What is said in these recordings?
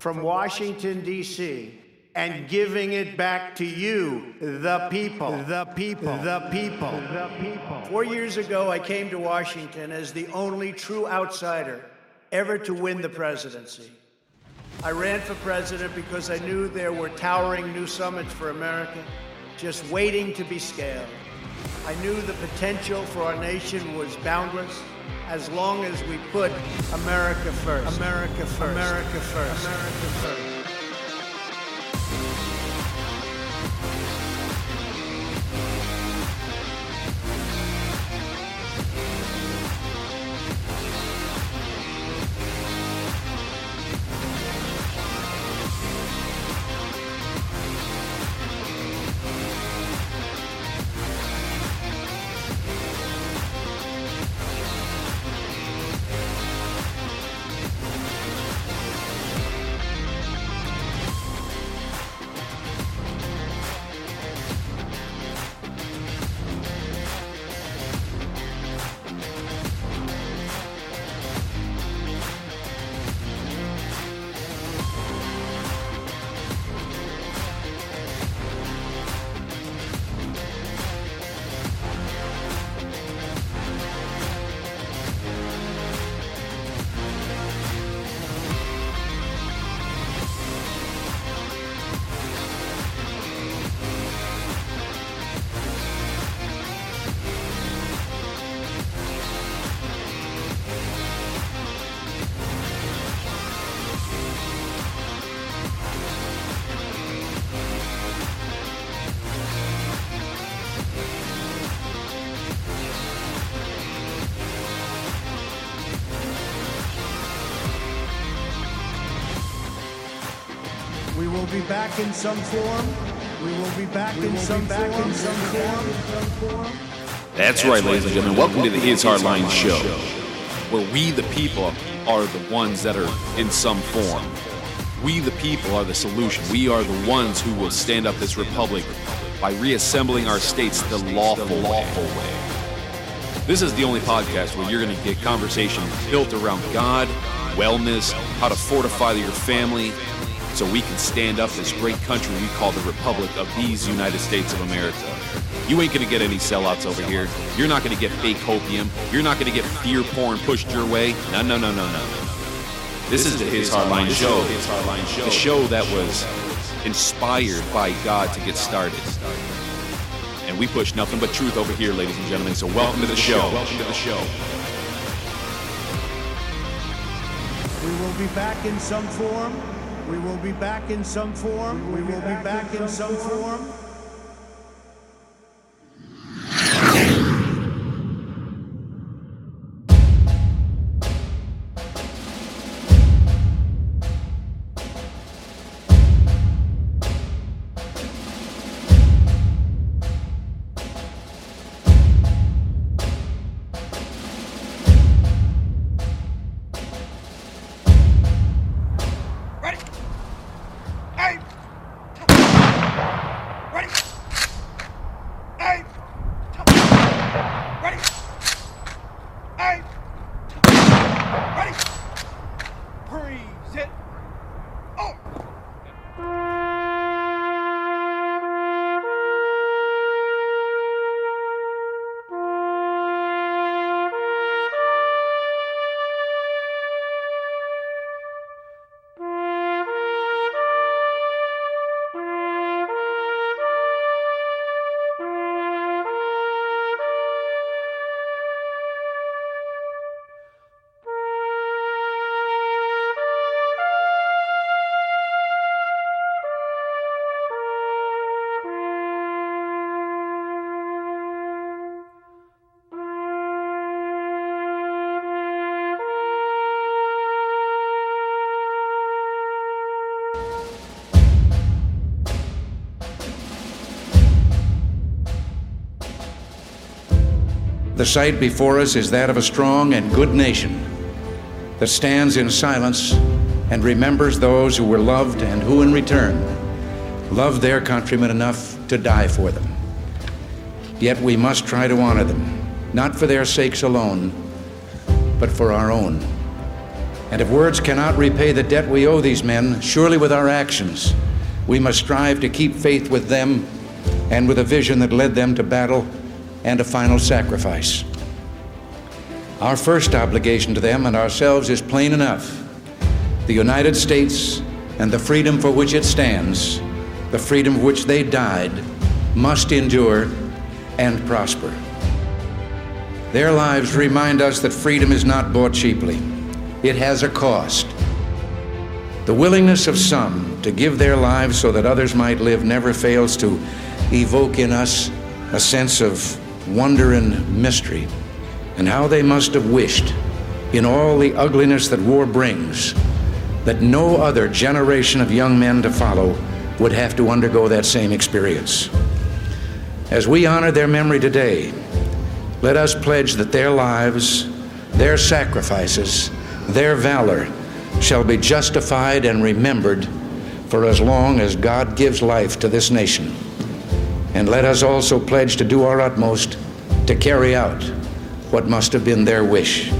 from Washington, D.C. and giving it back to you, the people. The people. The people. The people. Four years ago, I came to Washington as the only true outsider ever to win the presidency. I ran for president because I knew there were towering new summits for America just waiting to be scaled. I knew the potential for our nation was boundless as long as we put America first. America first. America first. America first. We will back in some form. We will be back in some back in some form. That's right, ladies and gentlemen. Welcome to the His Hardline Show, where we, the people, are the ones that are in some form. We, the people, are the solution. We are the ones who will stand up this republic by reassembling our states the lawful, lawful way. This is the only podcast where you're going to get conversation built around God, wellness, how to fortify your family, so we can stand up this great country we call the Republic of these United States of America. You ain't gonna get any sellouts over here. You're not gonna get fake hopium. You're not gonna get fear porn pushed your way. No, no, no, no, no. This is the His Hardline Show, the show that was inspired by God to get started. And we push nothing but truth over here, ladies and gentlemen. So welcome to the show. Welcome to the show. We will be back in some form. We will be back in some form. We will be back in some form. The sight before us is that of a strong and good nation that stands in silence and remembers those who were loved and who, in return, loved their countrymen enough to die for them. Yet we must try to honor them, not for their sakes alone, but for our own. And if words cannot repay the debt we owe these men, surely with our actions, we must strive to keep faith with them and with a vision that led them to battle and a final sacrifice. Our first obligation to them and ourselves is plain enough. The United States and the freedom for which it stands, the freedom for which they died, must endure and prosper. Their lives remind us that freedom is not bought cheaply. It has a cost. The willingness of some to give their lives so that others might live never fails to evoke in us a sense of wonder and mystery, and how they must have wished, in all the ugliness that war brings, that no other generation of young men to follow would have to undergo that same experience. As we honor their memory today, let us pledge that their lives, their sacrifices, their valor shall be justified and remembered for as long as God gives life to this nation. And let us also pledge to do our utmost to carry out what must have been their wish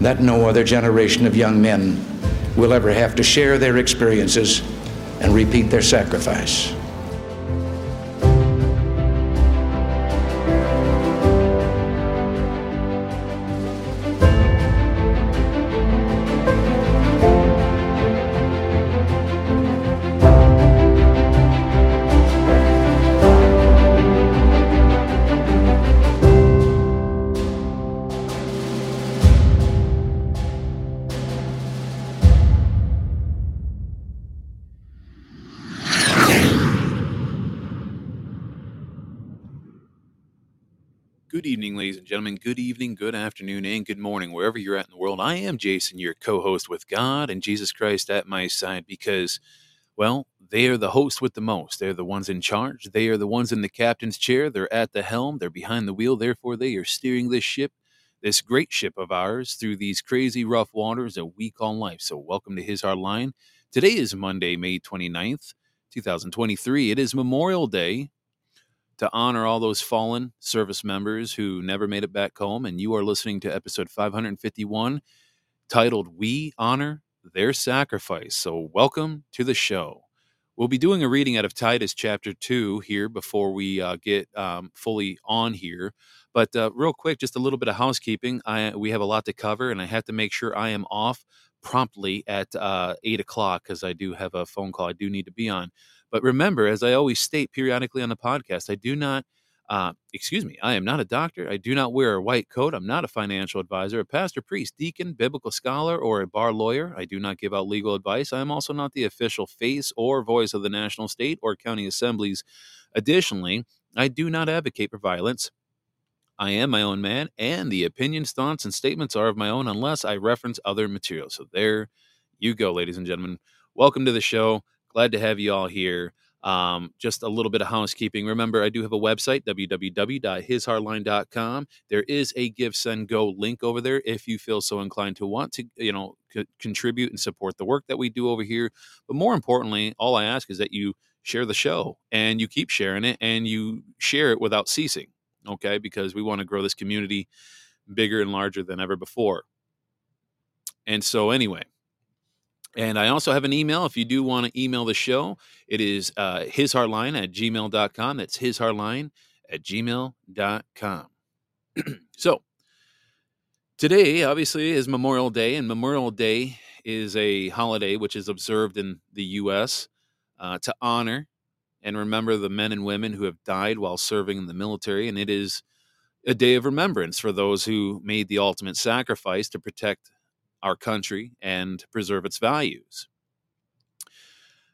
that no other generation of young men will ever have to share their experiences and repeat their sacrifice. Good evening, ladies and gentlemen. Good evening, good afternoon, and good morning, wherever you're at in the world. I am Jason, your co host with God and Jesus Christ at my side because, well, they are the host with the most. They're the ones in charge. They are the ones in the captain's chair. They're at the helm. They're behind the wheel. Therefore, they are steering this ship, this great ship of ours, through these crazy rough waters that we call life. So, welcome to His Hard Line. Today is Monday, May 29th, 2023. It is Memorial Day to honor all those fallen service members who never made it back home. And you are listening to episode 551 titled We Honor Their Sacrifice. So, welcome to the show. We'll be doing a reading out of Titus chapter 2 here before we uh, get um, fully on here. But uh, real quick, just a little bit of housekeeping. I, we have a lot to cover, and I have to make sure I am off promptly at uh, 8 o'clock because I do have a phone call I do need to be on. But remember, as I always state periodically on the podcast, I do not, uh, excuse me, I am not a doctor. I do not wear a white coat. I'm not a financial advisor, a pastor, priest, deacon, biblical scholar, or a bar lawyer. I do not give out legal advice. I am also not the official face or voice of the national, state, or county assemblies. Additionally, I do not advocate for violence. I am my own man, and the opinions, thoughts, and statements are of my own unless I reference other material. So there you go, ladies and gentlemen. Welcome to the show. Glad to have you all here. Um, just a little bit of housekeeping. Remember, I do have a website, www.hishardline.com. There is a Give, Send, Go link over there if you feel so inclined to want to, you know, contribute and support the work that we do over here. But more importantly, all I ask is that you share the show and you keep sharing it and you share it without ceasing, okay? Because we want to grow this community bigger and larger than ever before. And so, anyway, and I also have an email. If you do want to email the show, it is uh, hishardline at gmail.com. That's hishardline at gmail.com. so, today, obviously, is Memorial Day, and Memorial Day is a holiday which is observed in the U.S. Uh, to honor and remember the men and women who have died while serving in the military. And it is a day of remembrance for those who made the ultimate sacrifice to protect our country and preserve its values.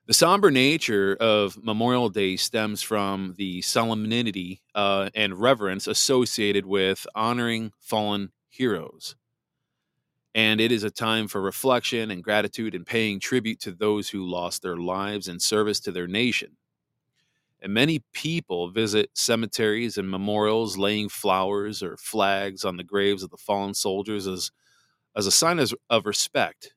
The somber nature of Memorial Day stems from the solemnity uh, and reverence associated with honoring fallen heroes. And it is a time for reflection and gratitude and paying tribute to those who lost their lives in service to their nation. And many people visit cemeteries and memorials, laying flowers or flags on the graves of the fallen soldiers as as a sign of, respect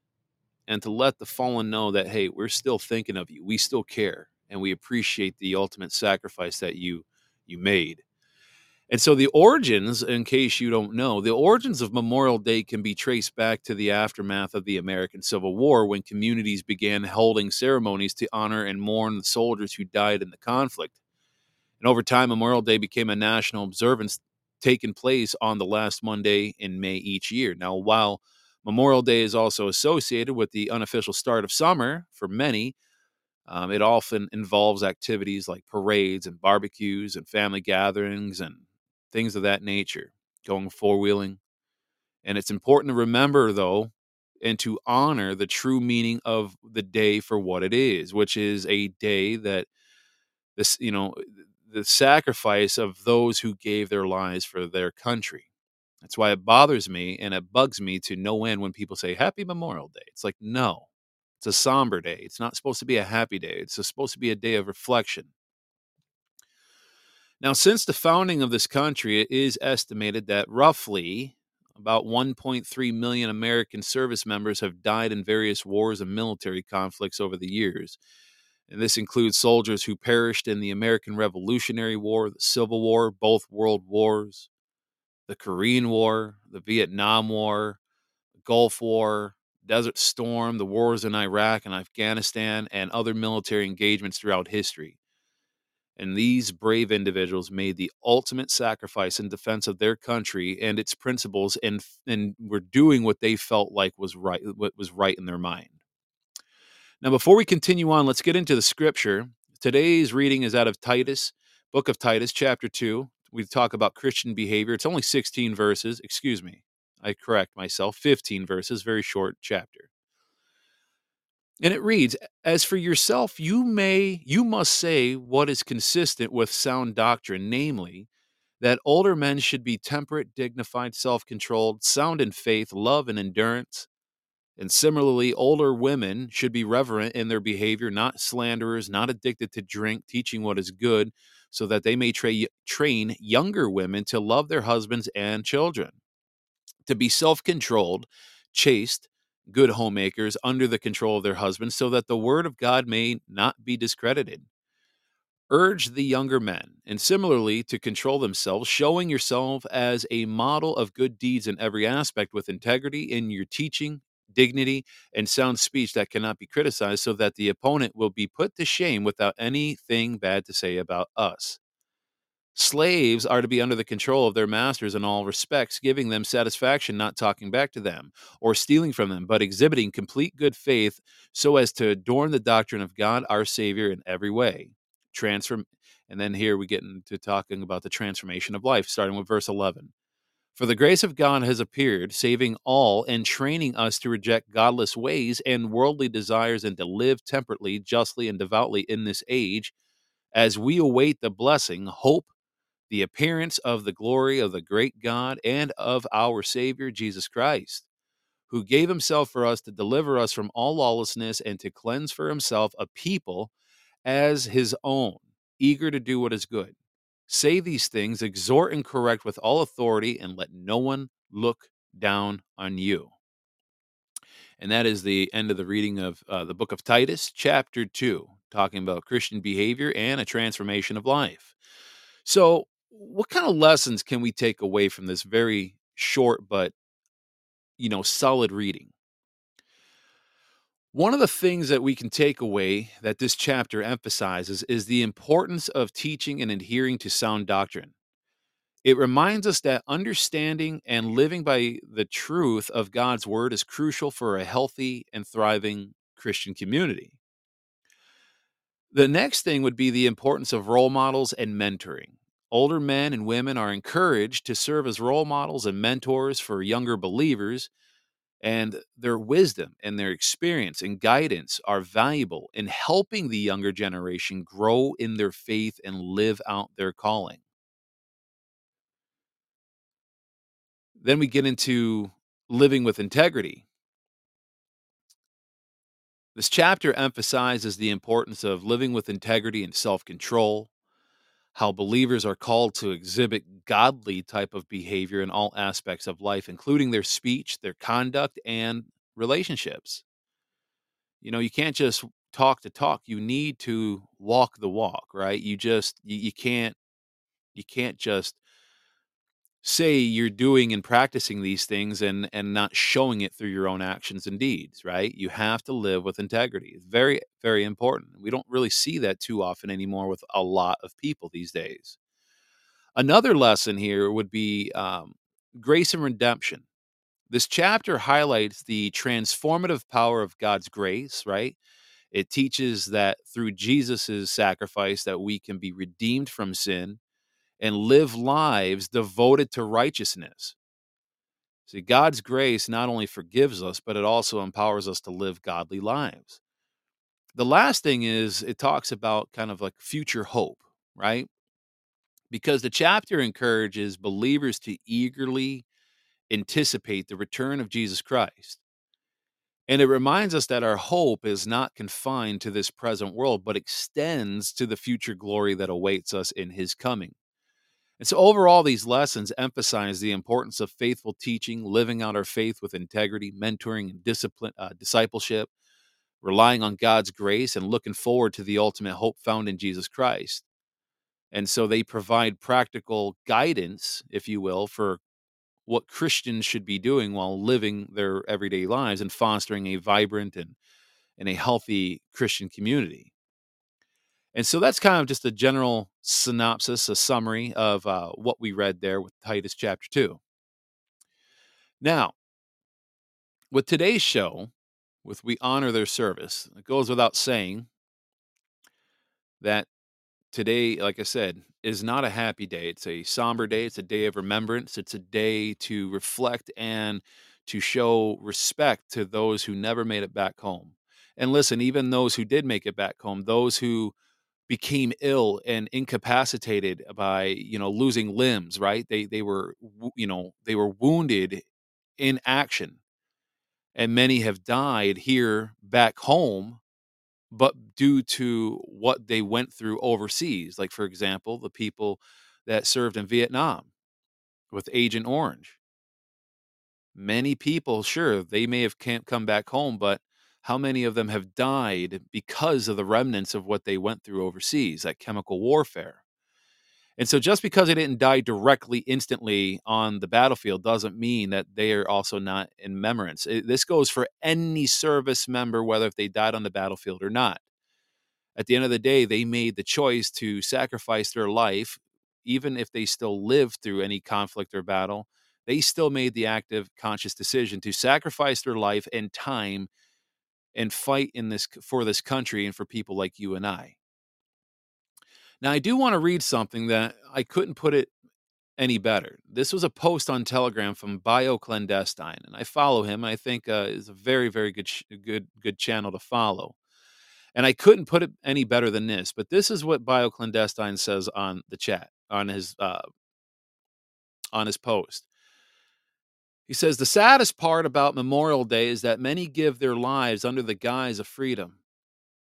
and to let the fallen know that hey we're still thinking of you we still care and we appreciate the ultimate sacrifice that you you made And so the origins, in case you don't know, the origins of Memorial Day can be traced back to the aftermath of the American Civil War when communities began holding ceremonies to honor and mourn the soldiers who died in the conflict. And over time, Memorial Day became a national observance taking place on the last Monday in May each year. Now, while Memorial Day is also associated with the unofficial start of summer for many, um, it often involves activities like parades and barbecues and family gatherings and things of that nature, going four wheeling. And it's important to remember, though, and to honor the true meaning of the day for what it is, which is a day that this, you know, the sacrifice of those who gave their lives for their country. That's why it bothers me and it bugs me to no end when people say Happy Memorial Day. It's like, no, it's a somber day. It's not supposed to be a happy day. It's supposed to be a day of reflection. Now, since the founding of this country, it is estimated that roughly about 1.3 million American service members have died in various wars and military conflicts over the years. And this includes soldiers who perished in the American Revolutionary War, the Civil War, both world wars, the Korean War, the Vietnam War, the Gulf War, Desert Storm, the wars in Iraq and Afghanistan, and other military engagements throughout history. And these brave individuals made the ultimate sacrifice in defense of their country and its principles, and, and were doing what they felt like was right, what was right in their mind. Now, before we continue on, let's get into the scripture. Today's reading is out of Titus, book of Titus, chapter 2. We talk about Christian behavior. It's only 16 verses. Excuse me. I correct myself. 15 verses, very short chapter. And it reads, As for yourself, you may, you must say what is consistent with sound doctrine, namely, that older men should be temperate, dignified, self controlled, sound in faith, love, and endurance. And similarly, older women should be reverent in their behavior, not slanderers, not addicted to drink, teaching what is good, so that they may tra- train younger women to love their husbands and children, to be self controlled, chaste, good homemakers under the control of their husbands, so that the word of God may not be discredited. Urge the younger men, and similarly to control themselves, showing yourself as a model of good deeds in every aspect with integrity in your teaching, dignity, and sound speech that cannot be criticized, so that the opponent will be put to shame without anything bad to say about us. Slaves are to be under the control of their masters in all respects, giving them satisfaction, not talking back to them or stealing from them, but exhibiting complete good faith so as to adorn the doctrine of God our Savior in every way. Transform and then here we get into talking about the transformation of life, starting with verse 11. For the grace of God has appeared, saving all and training us to reject godless ways and worldly desires and to live temperately, justly, and devoutly in this age, as we await the blessing, hope, the appearance of the glory of the great God and of our Savior Jesus Christ, who gave himself for us to deliver us from all lawlessness and to cleanse for himself a people as his own, eager to do what is good. Say these things, exhort and correct with all authority, and let no one look down on you. And that is the end of the reading of uh, the book of Titus, chapter 2, talking about Christian behavior and a transformation of life. So, what kind of lessons can we take away from this very short but you know solid reading one of the things that we can take away that this chapter emphasizes is the importance of teaching and adhering to sound doctrine it reminds us that understanding and living by the truth of God's word is crucial for a healthy and thriving Christian community. The next thing would be the importance of role models and mentoring. Older men and women are encouraged to serve as role models and mentors for younger believers, and their wisdom and their experience and guidance are valuable in helping the younger generation grow in their faith and live out their calling. Then we get into living with integrity. This chapter emphasizes the importance of living with integrity and self control, how believers are called to exhibit godly type of behavior in all aspects of life including their speech their conduct and relationships. You know you can't just talk to talk you need to walk the walk right? You just you, you can't you can't just say you're doing and practicing these things and and not showing it through your own actions and deeds right? You have to live with integrity. It's very very important. We don't really see that too often anymore with a lot of people these days. Another lesson here would be um, grace and redemption. This chapter highlights the transformative power of god's grace right? It teaches that through jesus' sacrifice that we can be redeemed from sin and live lives devoted to righteousness. See, God's grace not only forgives us, but it also empowers us to live godly lives. The last thing is it talks about kind of like future hope, right? Because the chapter encourages believers to eagerly anticipate the return of Jesus Christ. And it reminds us that our hope is not confined to this present world, but extends to the future glory that awaits us in his coming. And so, overall, these lessons emphasize the importance of faithful teaching, living out our faith with integrity, mentoring and discipline, uh, discipleship, relying on God's grace, and looking forward to the ultimate hope found in Jesus Christ. And so, they provide practical guidance, if you will, for what Christians should be doing while living their everyday lives and fostering a vibrant and, and a healthy Christian community. And so that's kind of just a general synopsis, a summary of uh, what we read there with Titus chapter 2. Now, with today's show, with We Honor Their Service, it goes without saying that today, like I said, is not a happy day. It's a somber day. It's a day of remembrance. It's a day to reflect and to show respect to those who never made it back home. And listen, even those who did make it back home, those who became ill and incapacitated by you know losing limbs right? They they were you know they were wounded in action. And many have died here back home but due to what they went through overseas like for example the people that served in Vietnam with agent orange. Many people sure they may have come back home but how many of them have died because of the remnants of what they went through overseas, like chemical warfare. And so just because they didn't die directly instantly on the battlefield doesn't mean that they are also not in remembrance. This goes for any service member, whether if they died on the battlefield or not. At the end of the day, they made the choice to sacrifice their life, even if they still lived through any conflict or battle. They still made the active, conscious decision to sacrifice their life and time and fight in this for this country and for people like you and I. Now, I do want to read something that I couldn't put it any better. This was a post on Telegram from Bio Clandestine, and I follow him. I think uh, is a very, very good, good, good channel to follow. And I couldn't put it any better than this. But this is what Bio Clandestine says on the chat on his uh, on his post. He says the saddest part about Memorial Day is that many give their lives under the guise of freedom.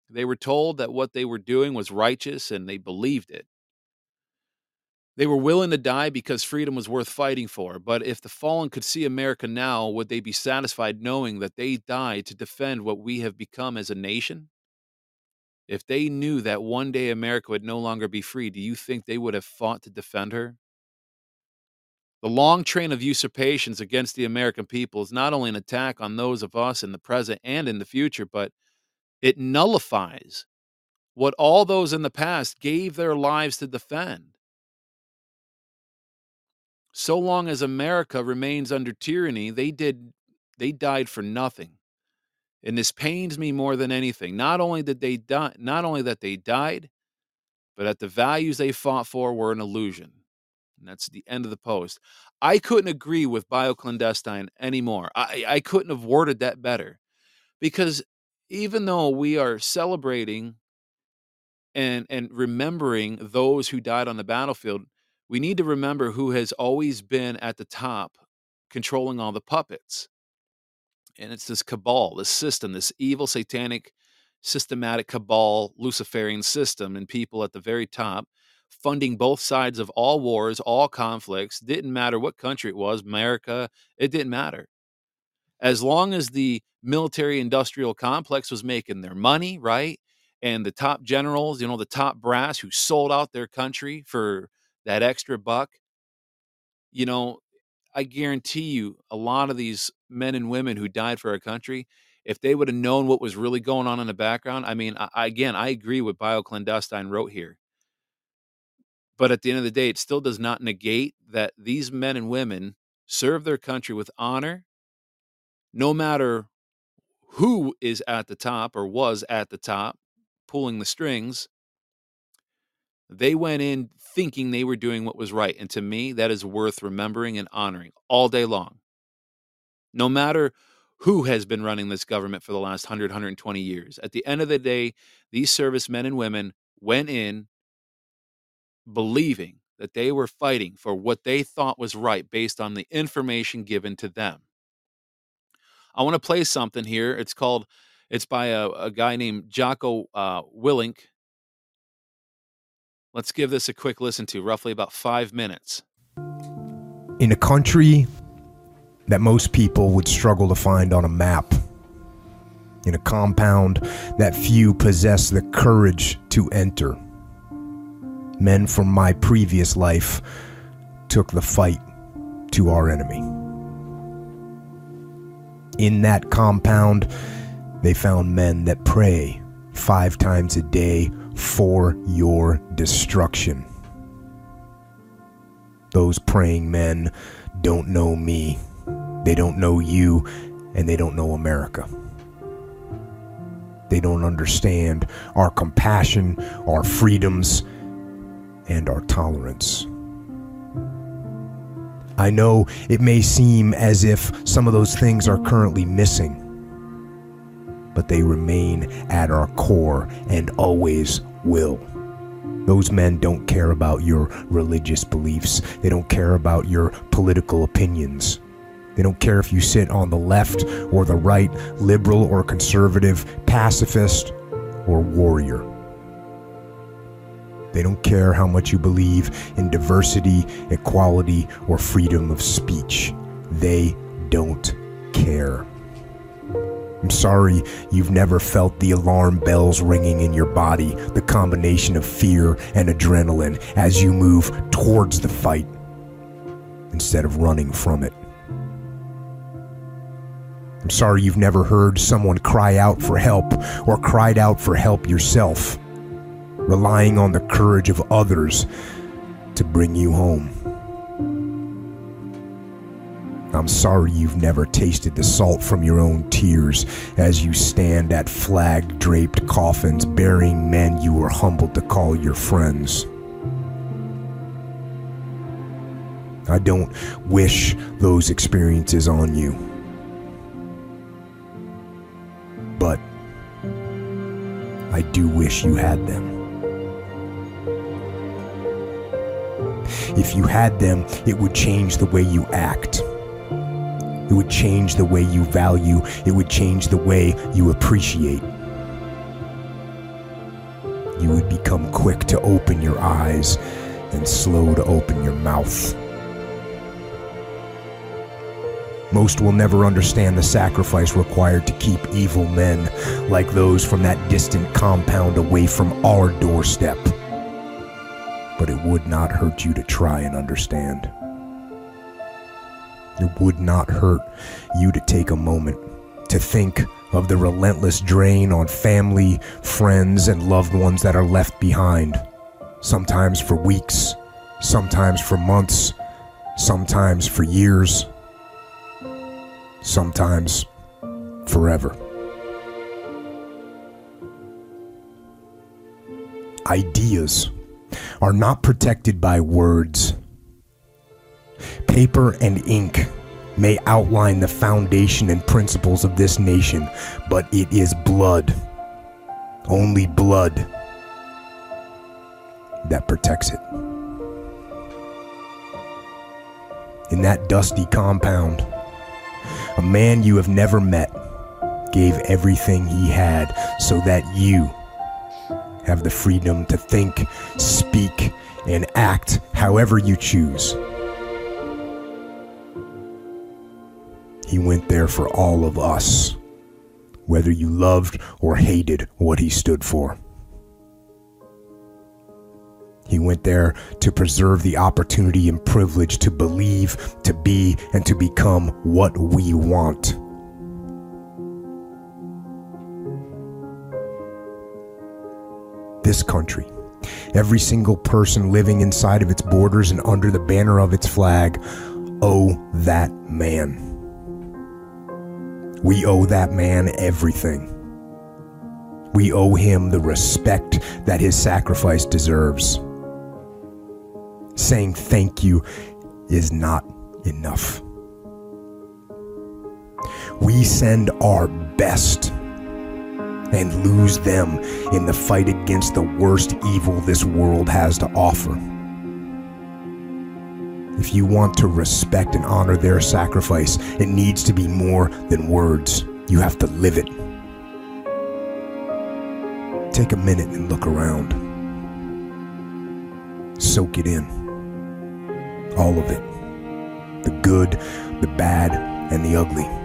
They were told that what they were doing was righteous and they believed it. They were willing to die because freedom was worth fighting for. But if the fallen could see America now, would they be satisfied knowing that they died to defend what we have become as a nation? If they knew that one day America would no longer be free, do you think they would have fought to defend her? The long train of usurpations against the American people is not only an attack on those of us in the present and in the future, but it nullifies what all those in the past gave their lives to defend. So long as America remains under tyranny, they did they died for nothing. And this pains me more than anything. Not only did they die, not only that they died, but that the values they fought for were an illusion. And that's the end of the post. I couldn't agree with bioclandestine anymore. I, I couldn't have worded that better. Because even though we are celebrating and and remembering those who died on the battlefield, we need to remember who has always been at the top controlling all the puppets. And it's this cabal, this system, this evil satanic systematic cabal Luciferian system and people at the very top funding both sides of all wars, all conflicts. Didn't matter what country it was, America, it didn't matter. As long as the military industrial complex was making their money, right? And the top generals, you know, the top brass who sold out their country for that extra buck, you know, I guarantee you, a lot of these men and women who died for our country, if they would have known what was really going on in the background, I mean, I, again, I agree with Bioclandestine wrote here. But at the end of the day, it still does not negate that these men and women serve their country with honor, no matter who is at the top or was at the top pulling the strings. They went in thinking they were doing what was right. And to me, that is worth remembering and honoring all day long. No matter who has been running this government for the last 100, 120 years, at the end of the day, these servicemen and women went in believing that they were fighting for what they thought was right based on the information given to them. I want to play something here. It's called, it's by a, a guy named Jocko uh, Willink. Let's give this a quick listen to, roughly about five minutes. In a country that most people would struggle to find on a map, in a compound that few possess the courage to enter, men from my previous life took the fight to our enemy. In that compound, they found men that pray five times a day for your destruction. Those praying men don't know me, they don't know you, and they don't know America. They don't understand our compassion, our freedoms, and our tolerance. I know it may seem as if some of those things are currently missing, but they remain at our core and always will. Those men don't care about your religious beliefs. They don't care about your political opinions. They don't care if you sit on the left or the right, liberal or conservative, pacifist or warrior. They don't care how much you believe in diversity, equality, or freedom of speech. They don't care. I'm sorry you've never felt the alarm bells ringing in your body, the combination of fear and adrenaline as you move towards the fight instead of running from it. I'm sorry you've never heard someone cry out for help or cried out for help yourself, relying on the courage of others to bring you home. I'm sorry you've never tasted the salt from your own tears as you stand at flag draped coffins burying men you were humbled to call your friends. I don't wish those experiences on you. But I do wish you had them. If you had them, it would change the way you act. It would change the way you value. It would change the way you appreciate. You would become quick to open your eyes and slow to open your mouth. Most will never understand the sacrifice required to keep evil men like those from that distant compound away from our doorstep. But it would not hurt you to try and understand. It would not hurt you to take a moment to think of the relentless drain on family, friends, and loved ones that are left behind. Sometimes for weeks, sometimes for months, sometimes for years, sometimes forever. Ideas are not protected by words Paper and ink may outline the foundation and principles of this nation, but it is blood, only blood, that protects it. In that dusty compound, a man you have never met gave everything he had so that you have the freedom to think, speak, and act however you choose. He went there for all of us, whether you loved or hated what he stood for. He went there to preserve the opportunity and privilege to believe, to be, and to become what we want. This country, every single person living inside of its borders and under the banner of its flag, owe that man. We owe that man everything. We owe him the respect that his sacrifice deserves. Saying thank you is not enough. We send our best and lose them in the fight against the worst evil this world has to offer. If you want to respect and honor their sacrifice, it needs to be more than words. You have to live it. Take a minute and look around. Soak it in. All of it. The good, the bad, and the ugly.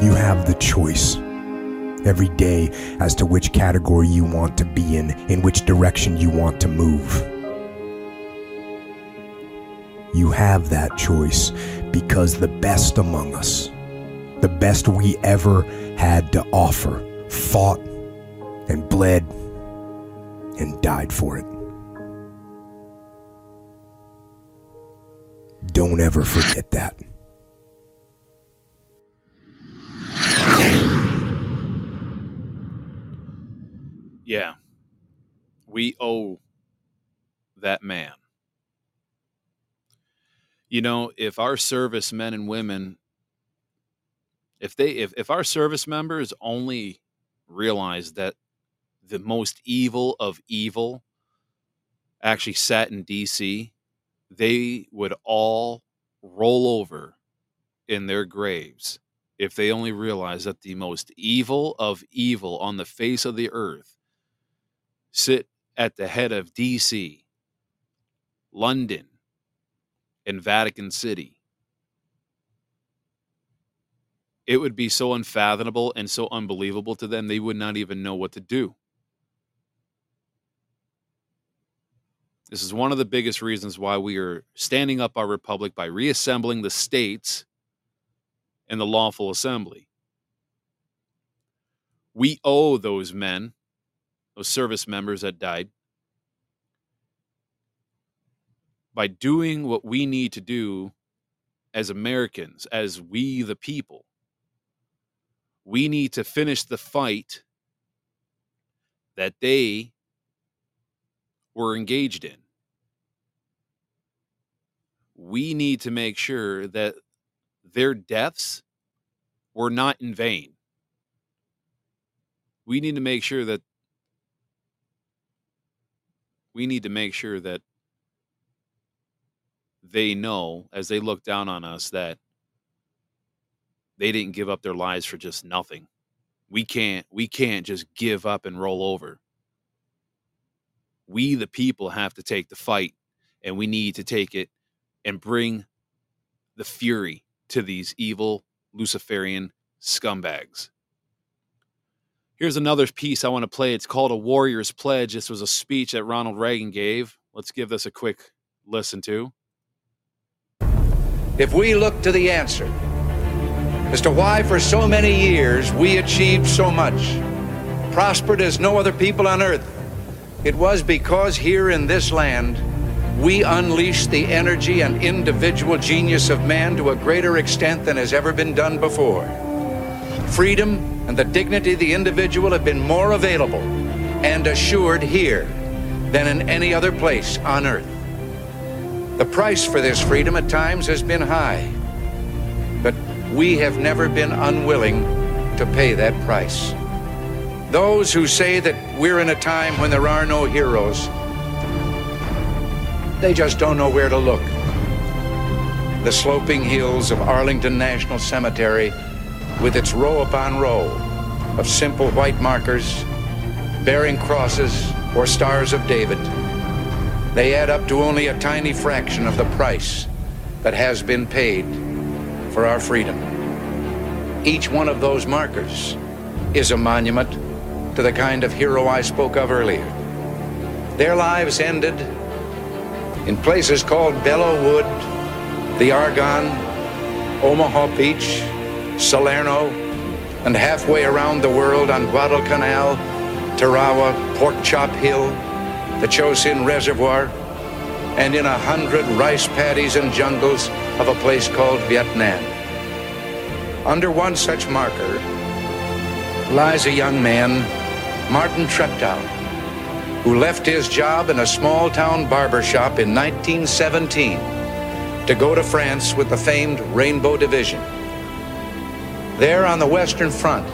You have the choice every day as to which category you want to be in, in which direction you want to move. You have that choice because the best among us, the best we ever had to offer, fought and bled and died for it. Don't ever forget that. Yeah. We owe that man. You know, if our service men and women if they if, if our service members only realized that the most evil of evil actually sat in DC, they would all roll over in their graves if they only realized that the most evil of evil on the face of the earth sit at the head of DC, London, and Vatican City it would be so unfathomable and so unbelievable to them, they would not even know what to do. This is one of the biggest reasons why we are standing up our republic by reassembling the states and the lawful assembly. We owe those men, those service members that died, by doing what we need to do as Americans, as we the people we need to finish the fight that they were engaged in. We need to make sure that their deaths were not in vain. We need to make sure that we need to make sure that they know as they look down on us that they didn't give up their lives for just nothing. We can't we can't just give up and roll over. We the people have to take the fight and we need to take it and bring the fury to these evil Luciferian scumbags. Here's another piece I want to play. It's called A Warrior's Pledge. This was a speech that Ronald Reagan gave. Let's give this a quick listen to. If we look to the answer as to why for so many years we achieved so much, prospered as no other people on earth. It was because here in this land, we unleashed the energy and individual genius of man to a greater extent than has ever been done before. Freedom and the dignity of the individual have been more available and assured here than in any other place on earth. The price for this freedom at times has been high, but we have never been unwilling to pay that price. Those who say that we're in a time when there are no heroes, they just don't know where to look. The sloping hills of Arlington National Cemetery, with its row upon row of simple white markers bearing crosses or stars of David, they add up to only a tiny fraction of the price that has been paid for our freedom. Each one of those markers is a monument to the kind of hero I spoke of earlier. Their lives ended in places called Belleau Wood, the Argonne, Omaha Beach, Salerno, and halfway around the world on Guadalcanal, Tarawa, Pork Chop Hill, the Chosin Reservoir, and in a hundred rice paddies and jungles of a place called Vietnam. Under one such marker lies a young man, Martin Treptow, who left his job in a small town barber shop in 1917 to go to France with the famed Rainbow Division. There on the Western Front,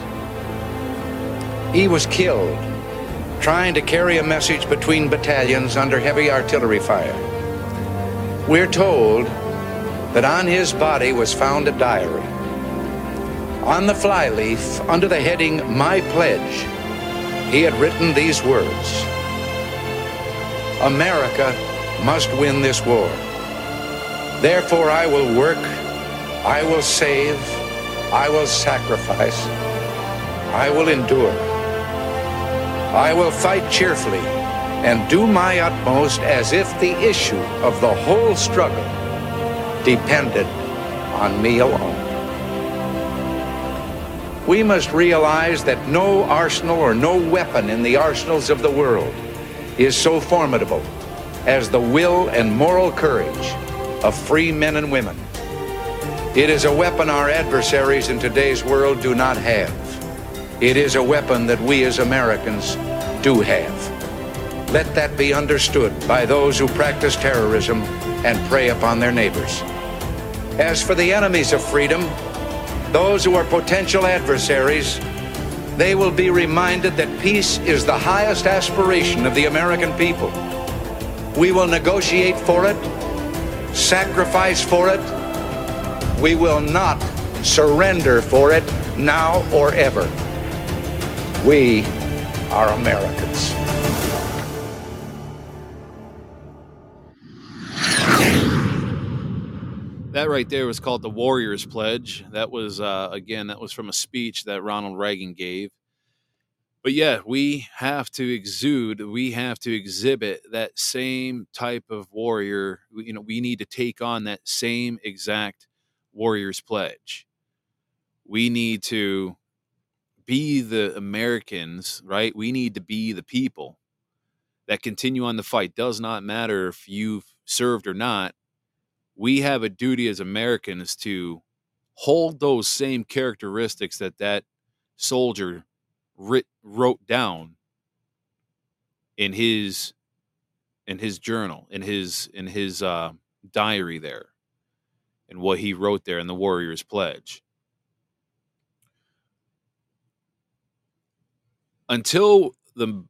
he was killed trying to carry a message between battalions under heavy artillery fire. We're told that on his body was found a diary. On the flyleaf, under the heading My Pledge, he had written these words America must win this war. Therefore, I will work, I will save, I will sacrifice, I will endure. I will fight cheerfully and do my utmost as if the issue of the whole struggle depended on me alone. We must realize that no arsenal or no weapon in the arsenals of the world is so formidable as the will and moral courage of free men and women. It is a weapon our adversaries in today's world do not have. It is a weapon that we as Americans do have. Let that be understood by those who practice terrorism and prey upon their neighbors. As for the enemies of freedom, those who are potential adversaries, they will be reminded that peace is the highest aspiration of the American people. We will negotiate for it, sacrifice for it. We will not surrender for it now or ever. We are Americans. That right there was called the Warriors Pledge. That was, uh, again, that was from a speech that Ronald Reagan gave. But yeah, we have to exude, we have to exhibit that same type of warrior. You know, we need to take on that same exact Warriors Pledge. We need to be the Americans, right? We need to be the people that continue on the fight. Does not matter if you've served or not we have a duty as Americans to hold those same characteristics that that soldier writ, wrote down in his in his journal in his in his uh, diary there and what he wrote there in the warrior's pledge until the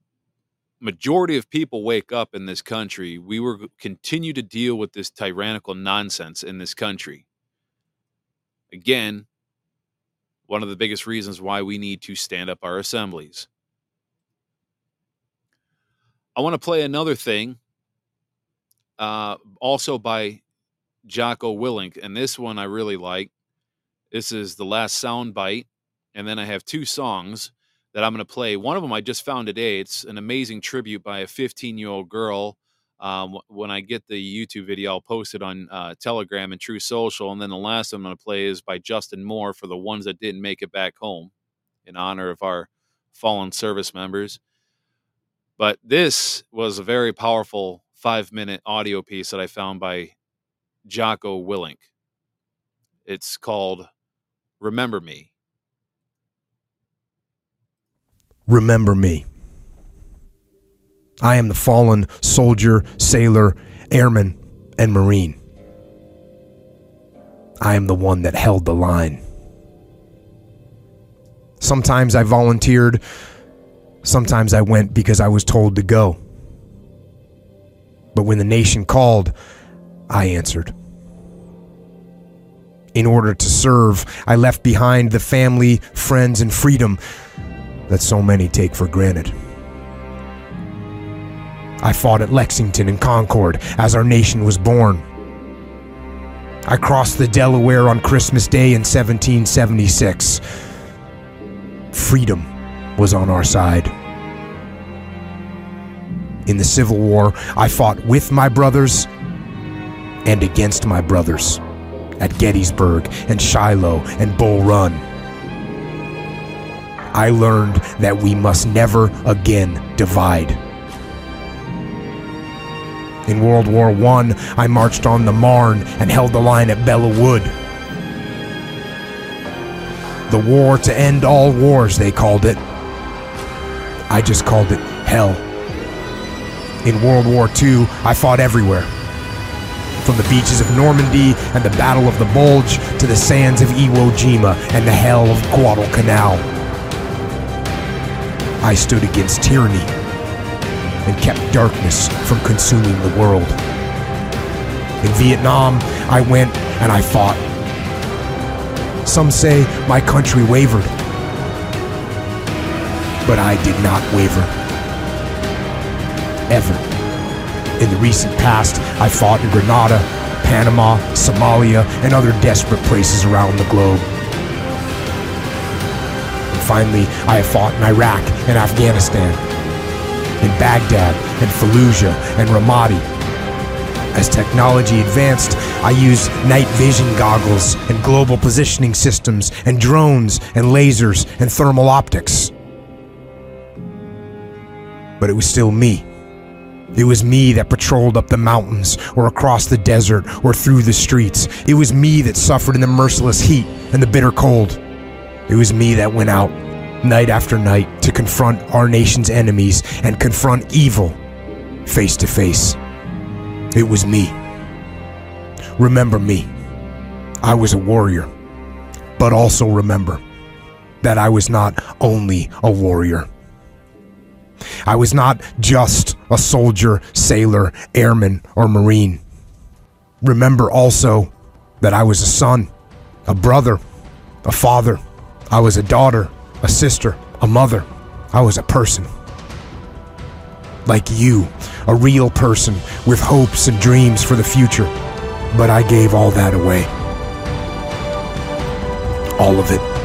majority of people wake up in this country, we will continue to deal with this tyrannical nonsense in this country. Again, one of the biggest reasons why we need to stand up our assemblies. I want to play another thing, uh, also by Jocko Willink, and this one I really like. This is the last sound bite, and then I have two songs that I'm going to play. One of them I just found today. It's an amazing tribute by a 15 year old girl. Um, when I get the YouTube video, I'll post it on uh, Telegram and Truth Social. And then the last I'm going to play is by Justin Moore for the ones that didn't make it back home in honor of our fallen service members. But this was a very powerful five minute audio piece that I found by Jocko Willink. It's called Remember Me. remember me. I am the fallen soldier, sailor, airman, and marine. I am the one that held the line. Sometimes I volunteered, sometimes I went because I was told to go. But when the nation called, I answered. In order to serve, I left behind the family, friends, and freedom that so many take for granted. I fought at Lexington and Concord as our nation was born. I crossed the Delaware on Christmas Day in 1776. Freedom was on our side. In the Civil War, I fought with my brothers and against my brothers at Gettysburg and Shiloh and Bull Run. I learned that we must never again divide. In World War I, I marched on the Marne and held the line at Belleau Wood. The war to end all wars, they called it. I just called it hell. In World War II, I fought everywhere. From the beaches of Normandy and the Battle of the Bulge to the sands of Iwo Jima and the hell of Guadalcanal. I stood against tyranny and kept darkness from consuming the world. In Vietnam, I went and I fought. Some say my country wavered, but I did not waver. Ever. In the recent past, I fought in Grenada, Panama, Somalia, and other desperate places around the globe. And finally, I have fought in Iraq and Afghanistan, in Baghdad and Fallujah and Ramadi. As technology advanced, I used night vision goggles and global positioning systems and drones and lasers and thermal optics. But it was still me. It was me that patrolled up the mountains or across the desert or through the streets. It was me that suffered in the merciless heat and the bitter cold. It was me that went out night after night to confront our nation's enemies and confront evil face to face. It was me. Remember me. I was a warrior. But also remember that I was not only a warrior. I was not just a soldier, sailor, airman, or marine. Remember also that I was a son, a brother, a father. I was a daughter, a sister, a mother. I was a person. Like you, a real person with hopes and dreams for the future. But I gave all that away. All of it.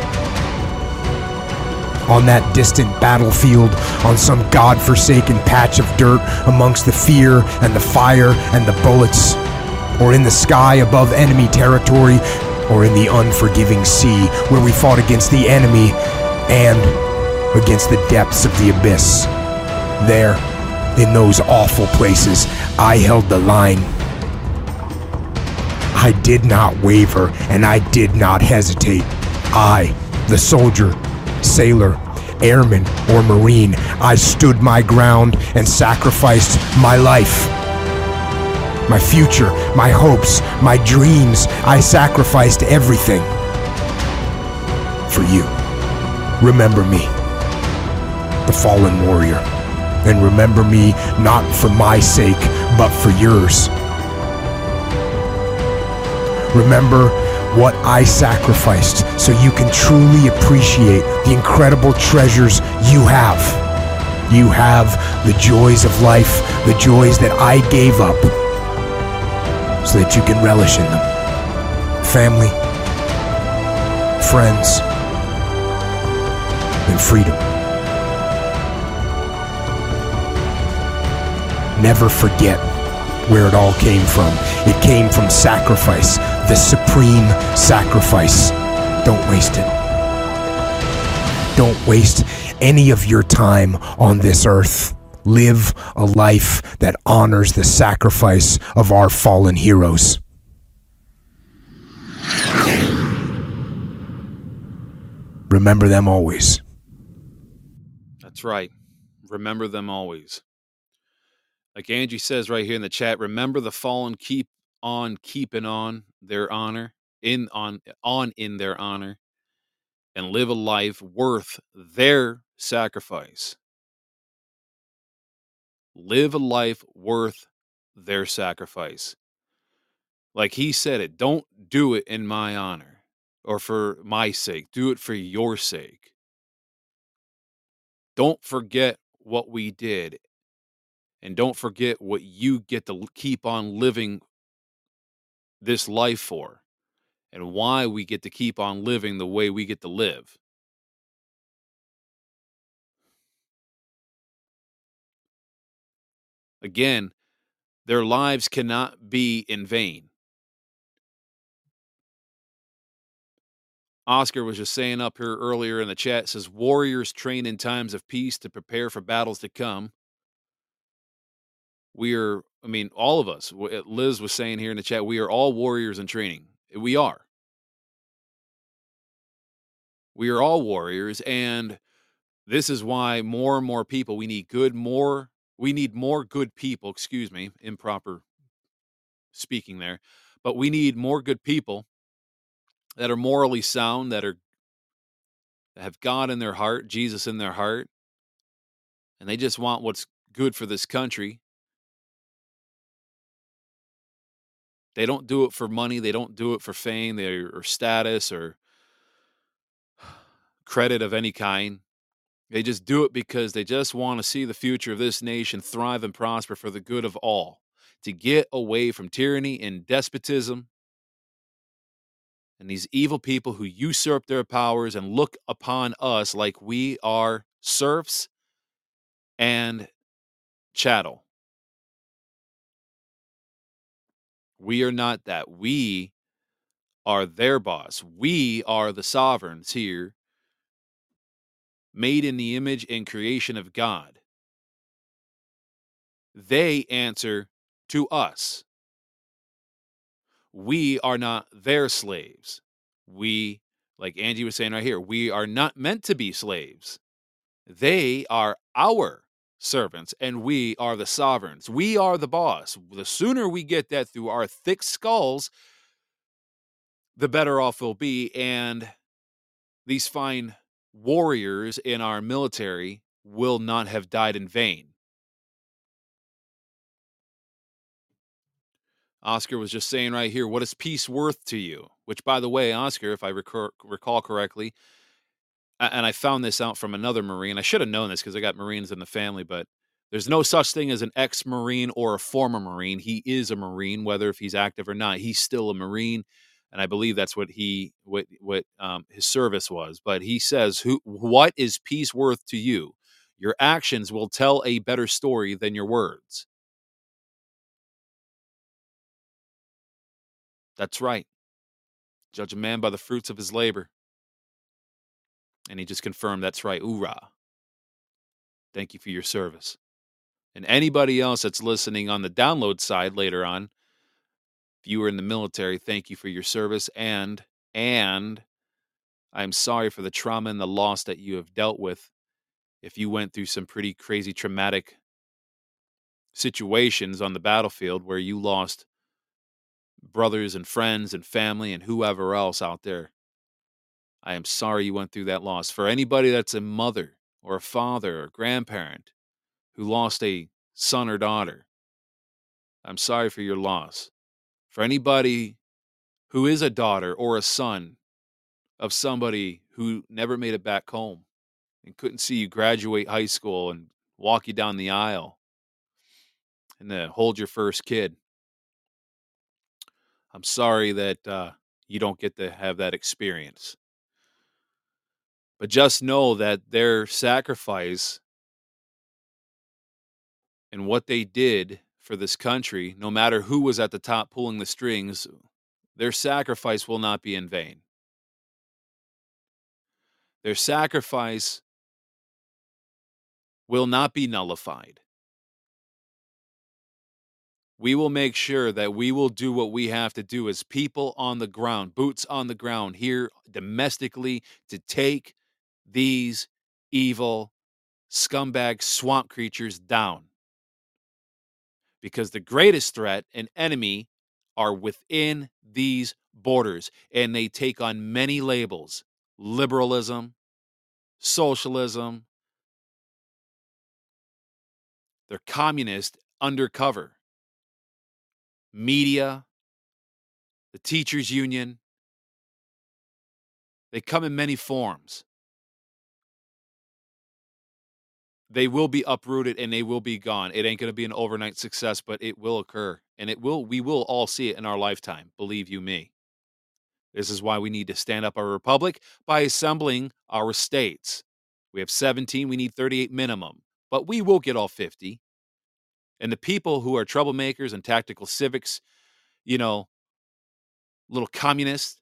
On that distant battlefield, on some god-forsaken patch of dirt amongst the fear and the fire and the bullets, or in the sky above enemy territory, or in the unforgiving sea where we fought against the enemy and against the depths of the abyss. There, in those awful places, I held the line. I did not waver and I did not hesitate. I, the soldier, sailor, airman, or marine, I stood my ground and sacrificed my life. My future, my hopes, my dreams, I sacrificed everything. For you. Remember me, the fallen warrior. And remember me not for my sake, but for yours. Remember what I sacrificed so you can truly appreciate the incredible treasures you have. You have the joys of life, the joys that I gave up, so that you can relish in them. Family, friends, and freedom. Never forget where it all came from. It came from sacrifice, the supreme sacrifice. Don't waste it. Don't waste any of your time on this earth. Live a life that honors the sacrifice of our fallen heroes. Remember them always. That's right. Remember them always. Like Angie says right here in the chat, remember the fallen keep on keeping on their honor, in on on in their honor, and live a life worth their sacrifice. Live a life worth their sacrifice. Like he said it, don't do it in my honor or for my sake. Do it for your sake. Don't forget what we did. And don't forget what you get to keep on living this life for and why we get to keep on living the way we get to live. Again, their lives cannot be in vain. Oscar was just saying up here earlier in the chat says warriors train in times of peace to prepare for battles to come. We are, I mean, all of us, Liz was saying here in the chat, we are all warriors in training. We are. We are all warriors. And this is why more and more people, we need good, more, we need more good people, excuse me, improper speaking there, but we need more good people that are morally sound, that are that have God in their heart, Jesus in their heart, and they just want what's good for this country. They don't do it for money, they don't do it for fame, they or status or credit of any kind. They just do it because they just want to see the future of this nation thrive and prosper for the good of all, to get away from tyranny and despotism and these evil people who usurp their powers and look upon us like we are serfs and chattel. We are not that. We are their boss. We are the sovereigns here, made in the image and creation of God. They answer to us we are not their slaves. We, like Angie was saying right here, we are not meant to be slaves. They are our servants and we are the sovereigns. We are the boss. The sooner we get that through our thick skulls, the better off we'll be. And these fine warriors in our military will not have died in vain. Oscar was just saying right here, what is peace worth to you? Which, by the way, Oscar, if I recall, correctly, and I found this out from another Marine. I should have known this because I got Marines in the family, but there's no such thing as an ex Marine or a former Marine. He is a Marine, whether if he's active or not. He's still a Marine, and I believe that's what he what what um, his service was. But he says, "Who? What is peace worth to you? Your actions will tell a better story than your words." That's right. Judge a man by the fruits of his labor. And he just confirmed that's right. Oorah. Thank you for your service. And anybody else that's listening on the download side later on, if you were in the military, thank you for your service. And, and I'm sorry for the trauma and the loss that you have dealt with. If you went through some pretty crazy traumatic situations on the battlefield where you lost brothers and friends and family and whoever else out there. I am sorry you went through that loss. For anybody that's a mother or a father or grandparent who lost a son or daughter, I'm sorry for your loss. For anybody who is a daughter or a son of somebody who never made it back home and couldn't see you graduate high school and walk you down the aisle and then hold your first kid. I'm sorry that uh, you don't get to have that experience. But just know that their sacrifice and what they did for this country, no matter who was at the top pulling the strings, their sacrifice will not be in vain. Their sacrifice will not be nullified we will make sure that we will do what we have to do as people on the ground, boots on the ground here domestically to take these evil scumbag swamp creatures down. Because the greatest threat and enemy are within these borders, and they take on many labels liberalism, socialism, they're communist undercover media, the teachers' union. They come in many forms. They will be uprooted and they will be gone. It ain't going to be an overnight success, but it will occur. And it will we will all see it in our lifetime, believe you me. This is why we need to stand up our republic by assembling our states. We have 17, we need 38 minimum, but we will get all 50. And the people who are troublemakers and tactical civics, you know, little communists,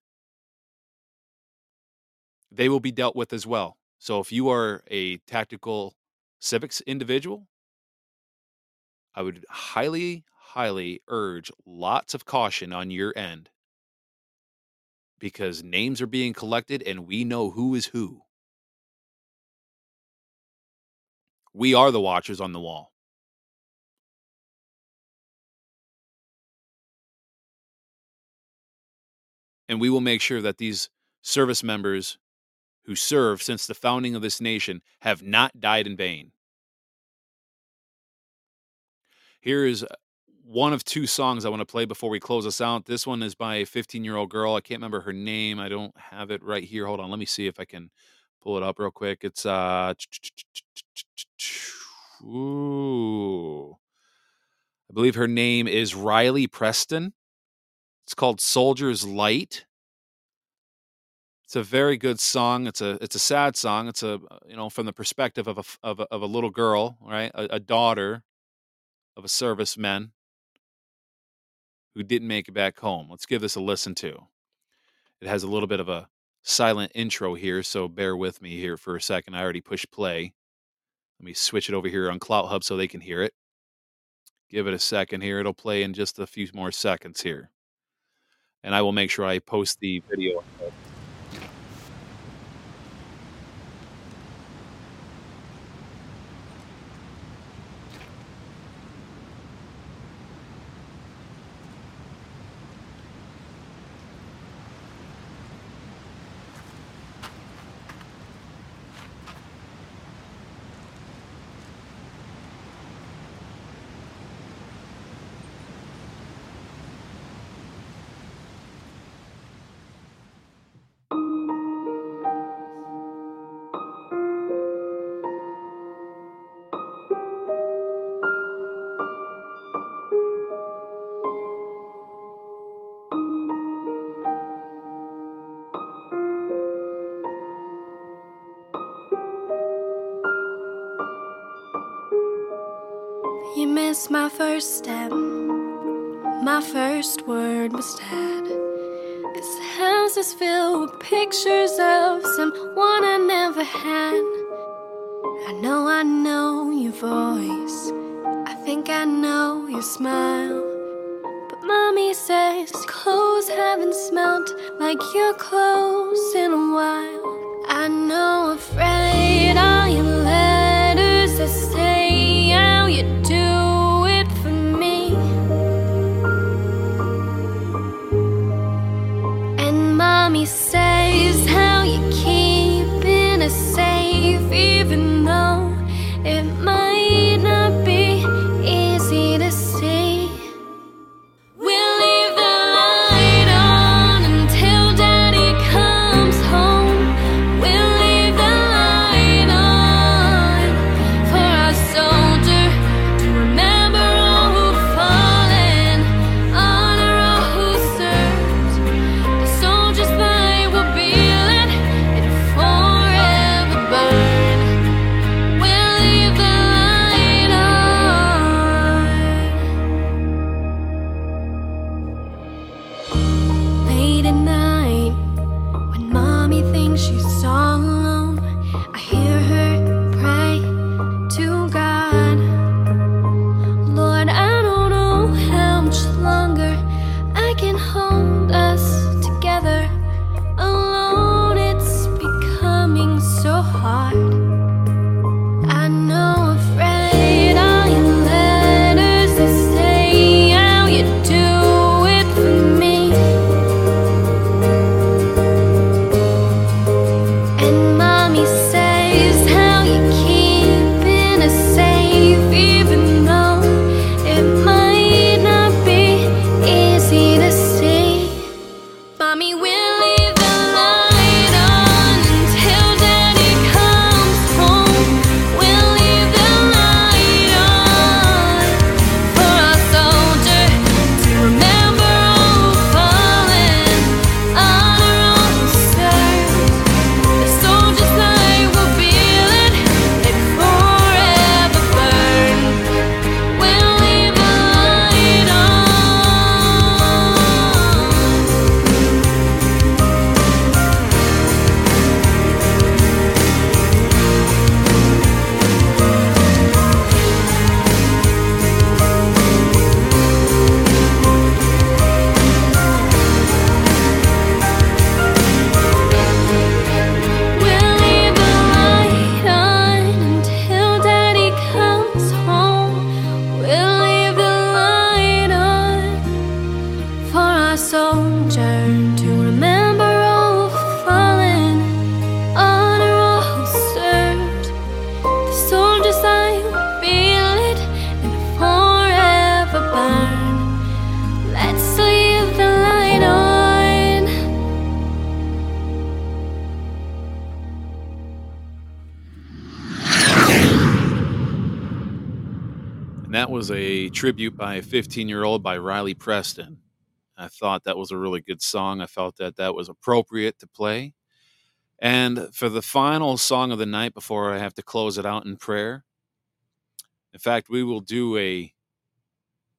they will be dealt with as well. So if you are a tactical civics individual, I would highly, highly urge lots of caution on your end because names are being collected and we know who is who. We are the watchers on the wall. And we will make sure that these service members who served since the founding of this nation have not died in vain. Here is one of two songs I want to play before we close us out. This one is by a 15 year old girl. I can't remember her name. I don't have it right here. Hold on. Let me see if I can pull it up real quick. It's, uh, ooh. I believe her name is Riley Preston. It's called Soldier's Light. It's a very good song. It's a it's a sad song. It's a you know from the perspective of a of a, of a little girl, right? A, a daughter of a serviceman who didn't make it back home. Let's give this a listen to. It has a little bit of a silent intro here, so bear with me here for a second. I already pushed play. Let me switch it over here on CloutHub so they can hear it. Give it a second here. It'll play in just a few more seconds here. And I will make sure I post the video. First step. My first word was dad. This house is filled with pictures of someone I never had. I know I know your voice. I think I know your smile. But mommy says clothes haven't smelt like your clothes in a while. I know tribute by a 15 year old by Riley Preston. I thought that was a really good song. I felt that that was appropriate to play. And for the final song of the night before I have to close it out in prayer, in fact, we will do a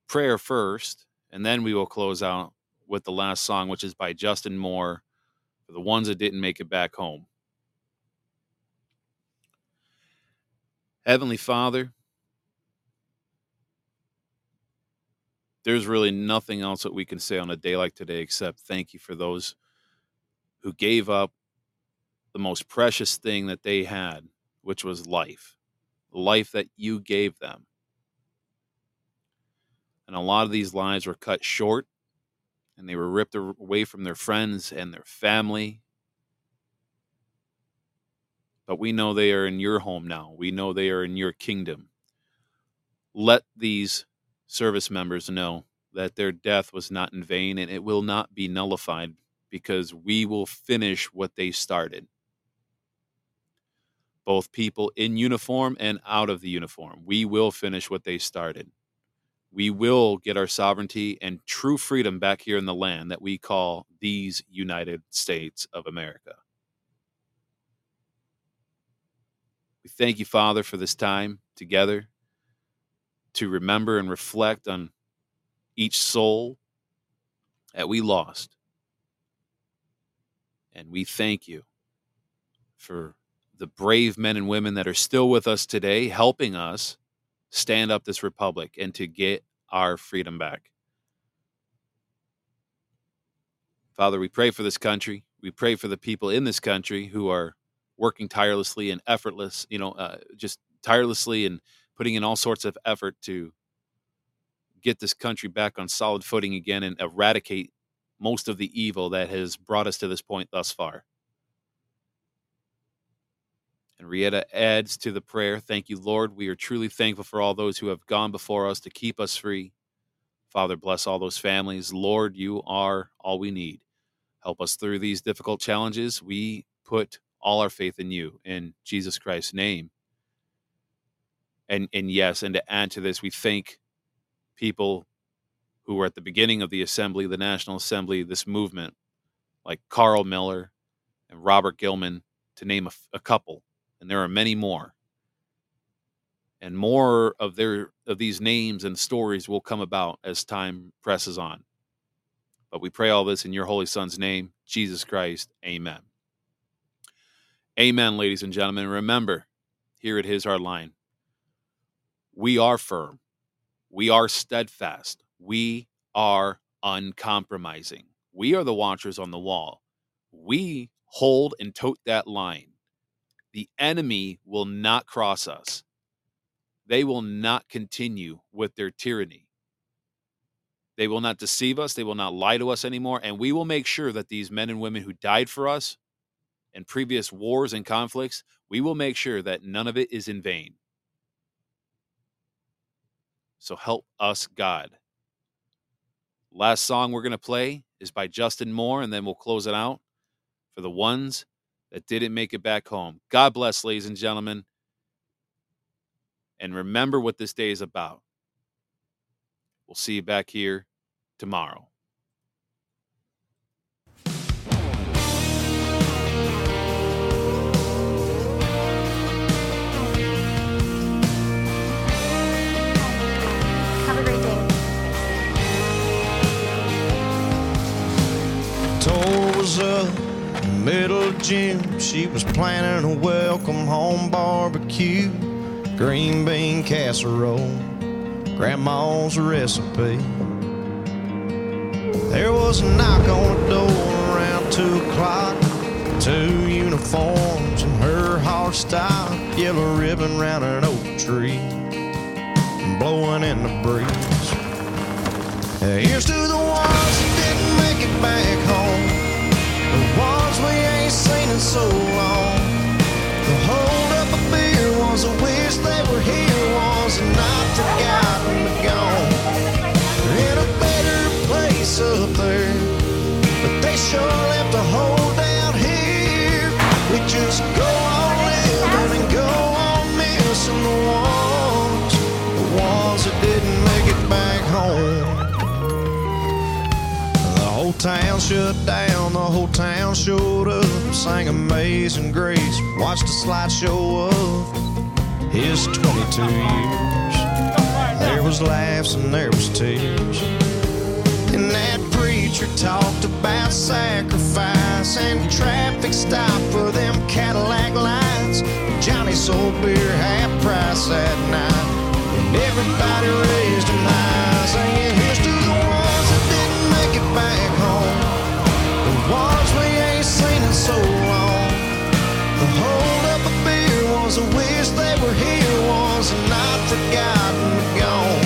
prayer first, and then we will close out with the last song, which is by Justin Moore for the ones that didn't make it back home. Heavenly Father, there's really nothing else that we can say on a day like today except thank you for those who gave up the most precious thing that they had, which was life, the life that you gave them. And a lot of these lives were cut short and they were ripped away from their friends and their family. But we know they are in your home now. We know they are in your kingdom. Let these service members know that their death was not in vain and it will not be nullified because we will finish what they started. Both people in uniform and out of the uniform. We will finish what they started. We will get our sovereignty and true freedom back here in the land that we call these United States of America. We thank you, Father, for this time together to remember and reflect on each soul that we lost. And we thank you for the brave men and women that are still with us today, helping us stand up this republic and to get our freedom back. Father, we pray for this country. We pray for the people in this country who are working tirelessly and effortless, you know, uh, just tirelessly and putting in all sorts of effort to get this country back on solid footing again and eradicate most of the evil that has brought us to this point thus far. And Rieta adds to the prayer Thank you, Lord. We are truly thankful for all those who have gone before us to keep us free. Father, bless all those families. Lord, you are all we need. Help us through these difficult challenges. We put all our faith in you. In Jesus Christ's name and and yes, and to add to this, we thank people who were at the beginning of the assembly, the National Assembly, this movement, like Carl Miller and Robert Gilman, to name a, a couple, and there are many more. And more of their of these names and stories will come about as time presses on. But we pray all this in your holy son's name, Jesus Christ. Amen. Amen, ladies and gentlemen. Remember, here at His Hardline, we are firm. We are steadfast. We are uncompromising. We are the watchers on the wall. We hold and tote that line. The enemy will not cross us. They will not continue with their tyranny. They will not deceive us. They will not lie to us anymore. And we will make sure that these men and women who died for us in previous wars and conflicts, we will make sure that none of it is in vain. So help us, God. Last song we're going to play is by Justin Moore, and then we'll close it out for the ones that didn't make it back home. God bless, ladies and gentlemen. And remember what this day is about. We'll see you back here tomorrow. Was up middle June. She was planning a welcome home barbecue, green bean casserole, grandma's recipe. There was a knock on the door around two o'clock. Two uniforms and her hard style, yellow ribbon round an oak tree, blowing in the breeze. Here's to the ones that didn't make it back home. The ones we ain't seen in so long. The hold up a beer was a wish they were here, was a not forgotten town shut down, the whole town showed up, sang Amazing Grace, watched a slideshow of his 22 years. There was laughs and there was tears. And that preacher talked about sacrifice and traffic stop for them Cadillac lights. Johnny sold beer half price that night. And everybody raised an eye, singing, back home. The ones we ain't seen in so long. The hold up a beer was a wish they were here, was not forgotten, gone.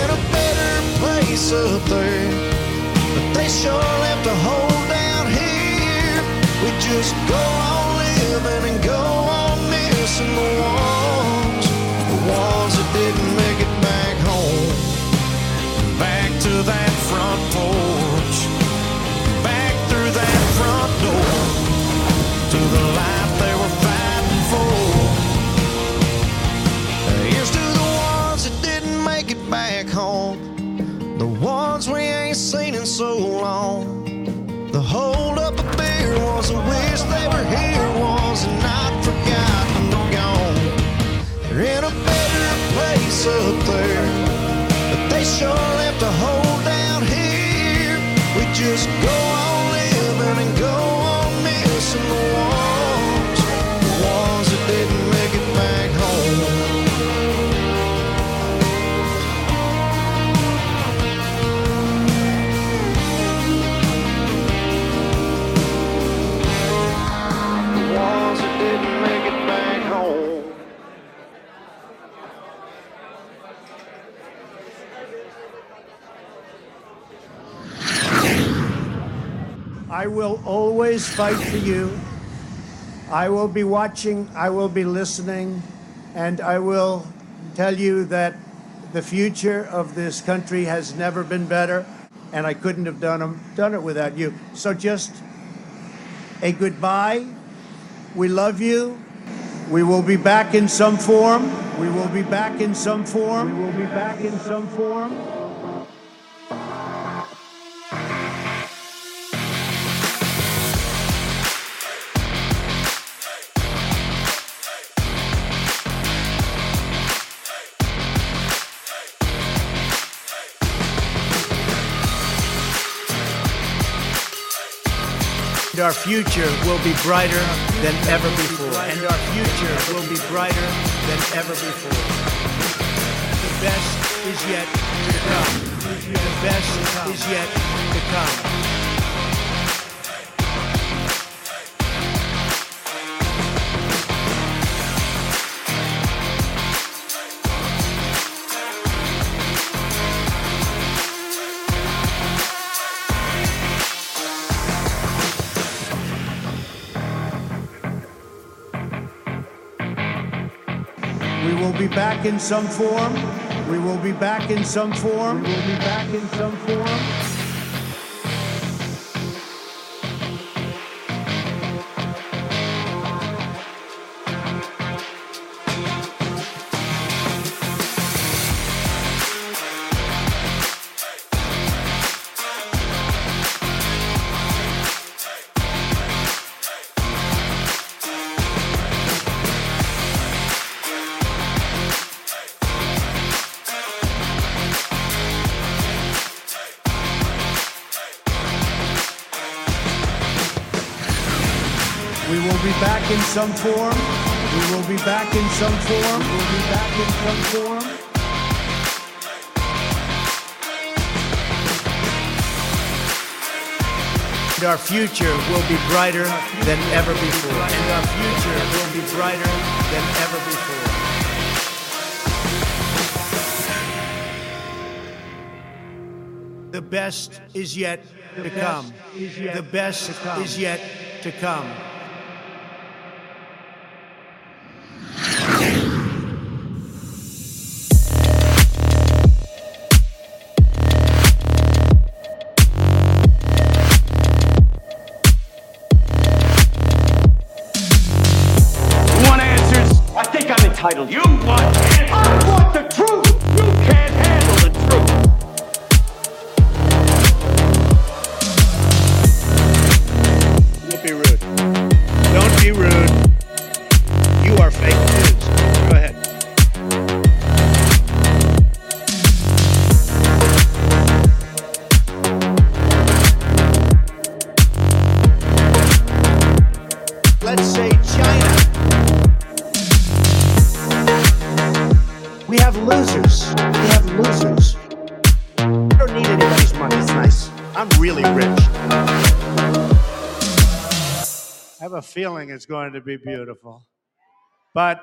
In a better place up there, but they sure left a hole down here. We just go on living and go on missing the ones, the ones that didn't make it back home. Back to that front ones we ain't seen in so long. The hold up a beer was a wish they were here, was not forgotten, gone. They're in a better place up there, but they sure left a hole down here. We just go I will always fight for you. I will be watching, I will be listening, and I will tell you that the future of this country has never been better, and I couldn't have done, done it without you. So just a goodbye. We love you. We will be back in some form. We will be back in some form. We will be back in some form. Our future will be brighter than ever before. And our future will be brighter than ever before. The best is yet to come. The best is yet to come. Back in some form. We will be back in some form. We will be back in some form. Will be back in some form. We will be back in some form. We will be back in some form. And our future will be brighter than ever before. And our future will be brighter than ever before. The best is yet to come. The best is yet to come. It's going to be beautiful. But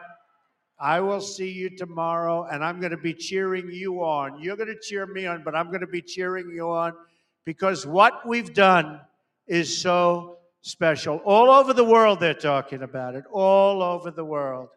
I will see you tomorrow, and I'm going to be cheering you on. You're going to cheer me on, but I'm going to be cheering you on because what we've done is so special. All over the world, they're talking about it. All over the world.